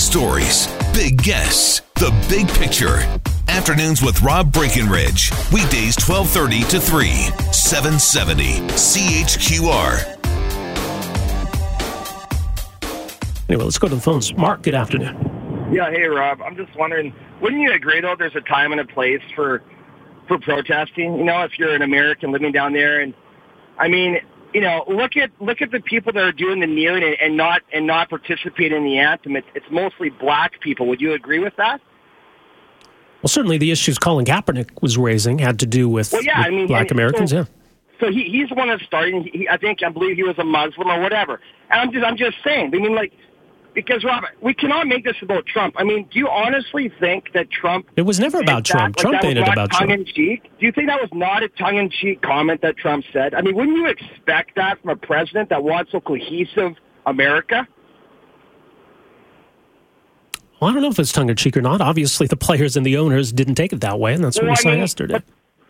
stories, big guests, the big picture. Afternoons with Rob Breckenridge. Weekdays 1230 to 3, 770 CHQR. Anyway, let's go to the phones. Mark, good afternoon. Yeah, hey Rob. I'm just wondering, wouldn't you agree though there's a time and a place for for protesting? You know, if you're an American living down there and I mean, you know, look at look at the people that are doing the kneeling and, and not and not participating in the anthem. It's it's mostly black people. Would you agree with that? Well, certainly the issues Colin Kaepernick was raising had to do with, Well, yeah, with I mean, black Americans. so- yeah. So he he's the one that started. He, I think I believe he was a Muslim or whatever. And I'm just I'm just saying. I mean, like because Robert, we cannot make this about Trump. I mean, do you honestly think that Trump? It was never about Trump. Trump ain't it about tongue Trump. in cheek. Do you think that was not a tongue in cheek comment that Trump said? I mean, wouldn't you expect that from a president that wants a cohesive America? Well, I don't know if it's tongue in cheek or not. Obviously, the players and the owners didn't take it that way, and that's what we I saw mean, yesterday.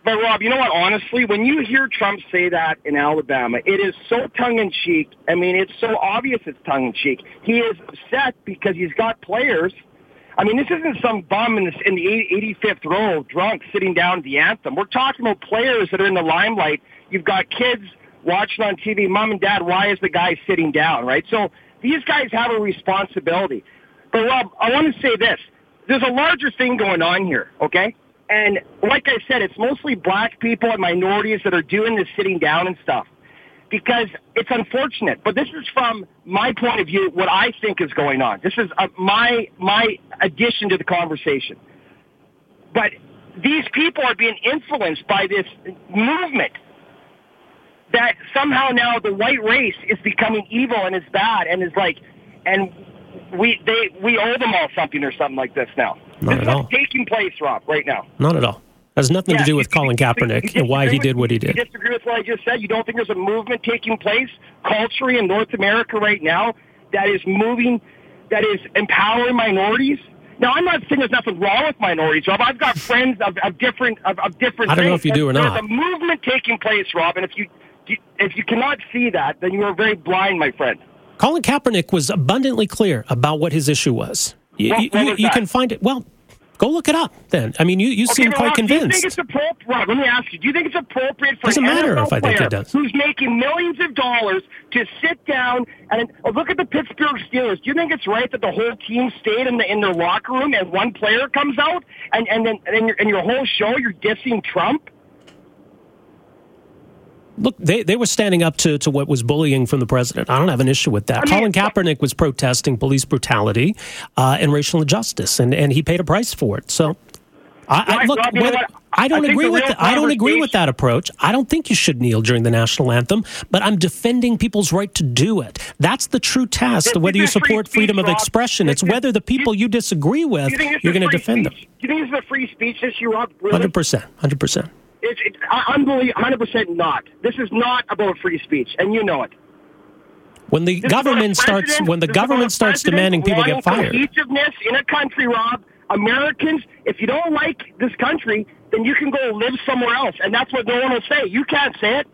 But, Rob, you know what? Honestly, when you hear Trump say that in Alabama, it is so tongue in cheek. I mean, it's so obvious it's tongue in cheek. He is upset because he's got players. I mean, this isn't some bum in, this, in the 85th row, drunk, sitting down the anthem. We're talking about players that are in the limelight. You've got kids watching on TV, mom and dad. Why is the guy sitting down? Right. So these guys have a responsibility. But Rob, I want to say this: there's a larger thing going on here. Okay. And like I said, it's mostly black people and minorities that are doing this sitting down and stuff because it's unfortunate. But this is from my point of view, what I think is going on. This is uh, my my addition to the conversation. But these people are being influenced by this movement that somehow now the white race is becoming evil and is bad and is like, and we they we owe them all something or something like this now. Not at all. taking place, Rob, right now. Not at all. Has nothing to do with Colin you- you Kaepernick and why he did what he You did. disagree with what I just said? You don't think there's a movement taking place culturally in North America right now that is moving, that is empowering minorities? Now, I'm not saying there's nothing wrong with minorities, Rob. I've got friends of, of different of, of different. I don't know if you do or There's not. a movement taking place, Rob, and if you if you cannot see that, then you are very blind, my friend. Colin Kaepernick was abundantly clear about what his issue was. You, you, you- you can find it. Well, go look it up then. I mean, you, you seem but quite Rob, Do you think it's appropriate? Rob, let me ask you. Do you think it's appropriate for Doesn't an matter NFL if I think it does. who's making millions of dollars to sit down and oh, look at the Pittsburgh Steelers? Do you think it's right that the whole team stayed in the in their locker room and one player comes out and and then and your, and your whole show you're dissing Trump? Look, they, they were standing up to, to what was bullying from the president. I don't have an issue with that. I mean, Colin Kaepernick was protesting police brutality uh, and racial injustice, and, and he paid a price for it. So, I, I look, Rob, you know whether- I don't agree with the, I don't agree with that approach. I don't think you should kneel during the national anthem, but I'm defending people's right to do it. That's the true test whether you support freedom of expression. It's whether the people you disagree with, you you're going to defend them. Do you think this is a free speech issue, Rob? 100%. 100%. It's, it's unbelievable. Hundred percent not. This is not about free speech, and you know it. When the This is about a government starts when the this is about government starts demanding people get fired. Cohesiveness in a country, Rob. Americans, if you don't like this country, then you can go live somewhere else, and that's what no one will say. You can't say it.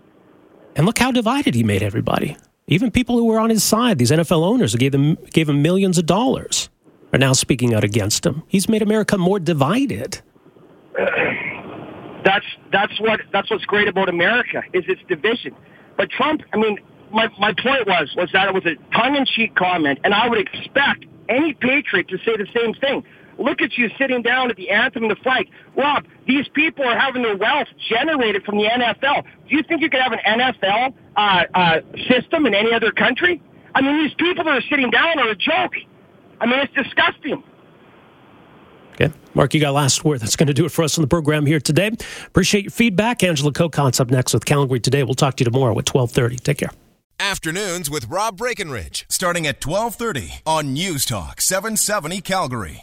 And look how divided he made everybody. Even people who were on his side, these NFL owners who gave them gave him millions of dollars, are now speaking out against him. He's made America more divided. That's that's what that's what's great about America is its division. But Trump, I mean, my my point was was that it was a tongue in cheek comment, and I would expect any patriot to say the same thing. Look at you sitting down at the anthem and the flag. Rob, these people are having their wealth generated from the NFL. Do you think you could have an NFL uh, uh, system in any other country? I mean, these people that are sitting down are a joke. I mean, it's disgusting. Okay. Mark, you got last word. That's going to do it for us on the program here today. Appreciate your feedback. Angela Kokott's up next with Calgary Today. We'll talk to you tomorrow at 1230. Take care. Afternoons with Rob Breckenridge, starting at 1230 on News Talk 770 Calgary.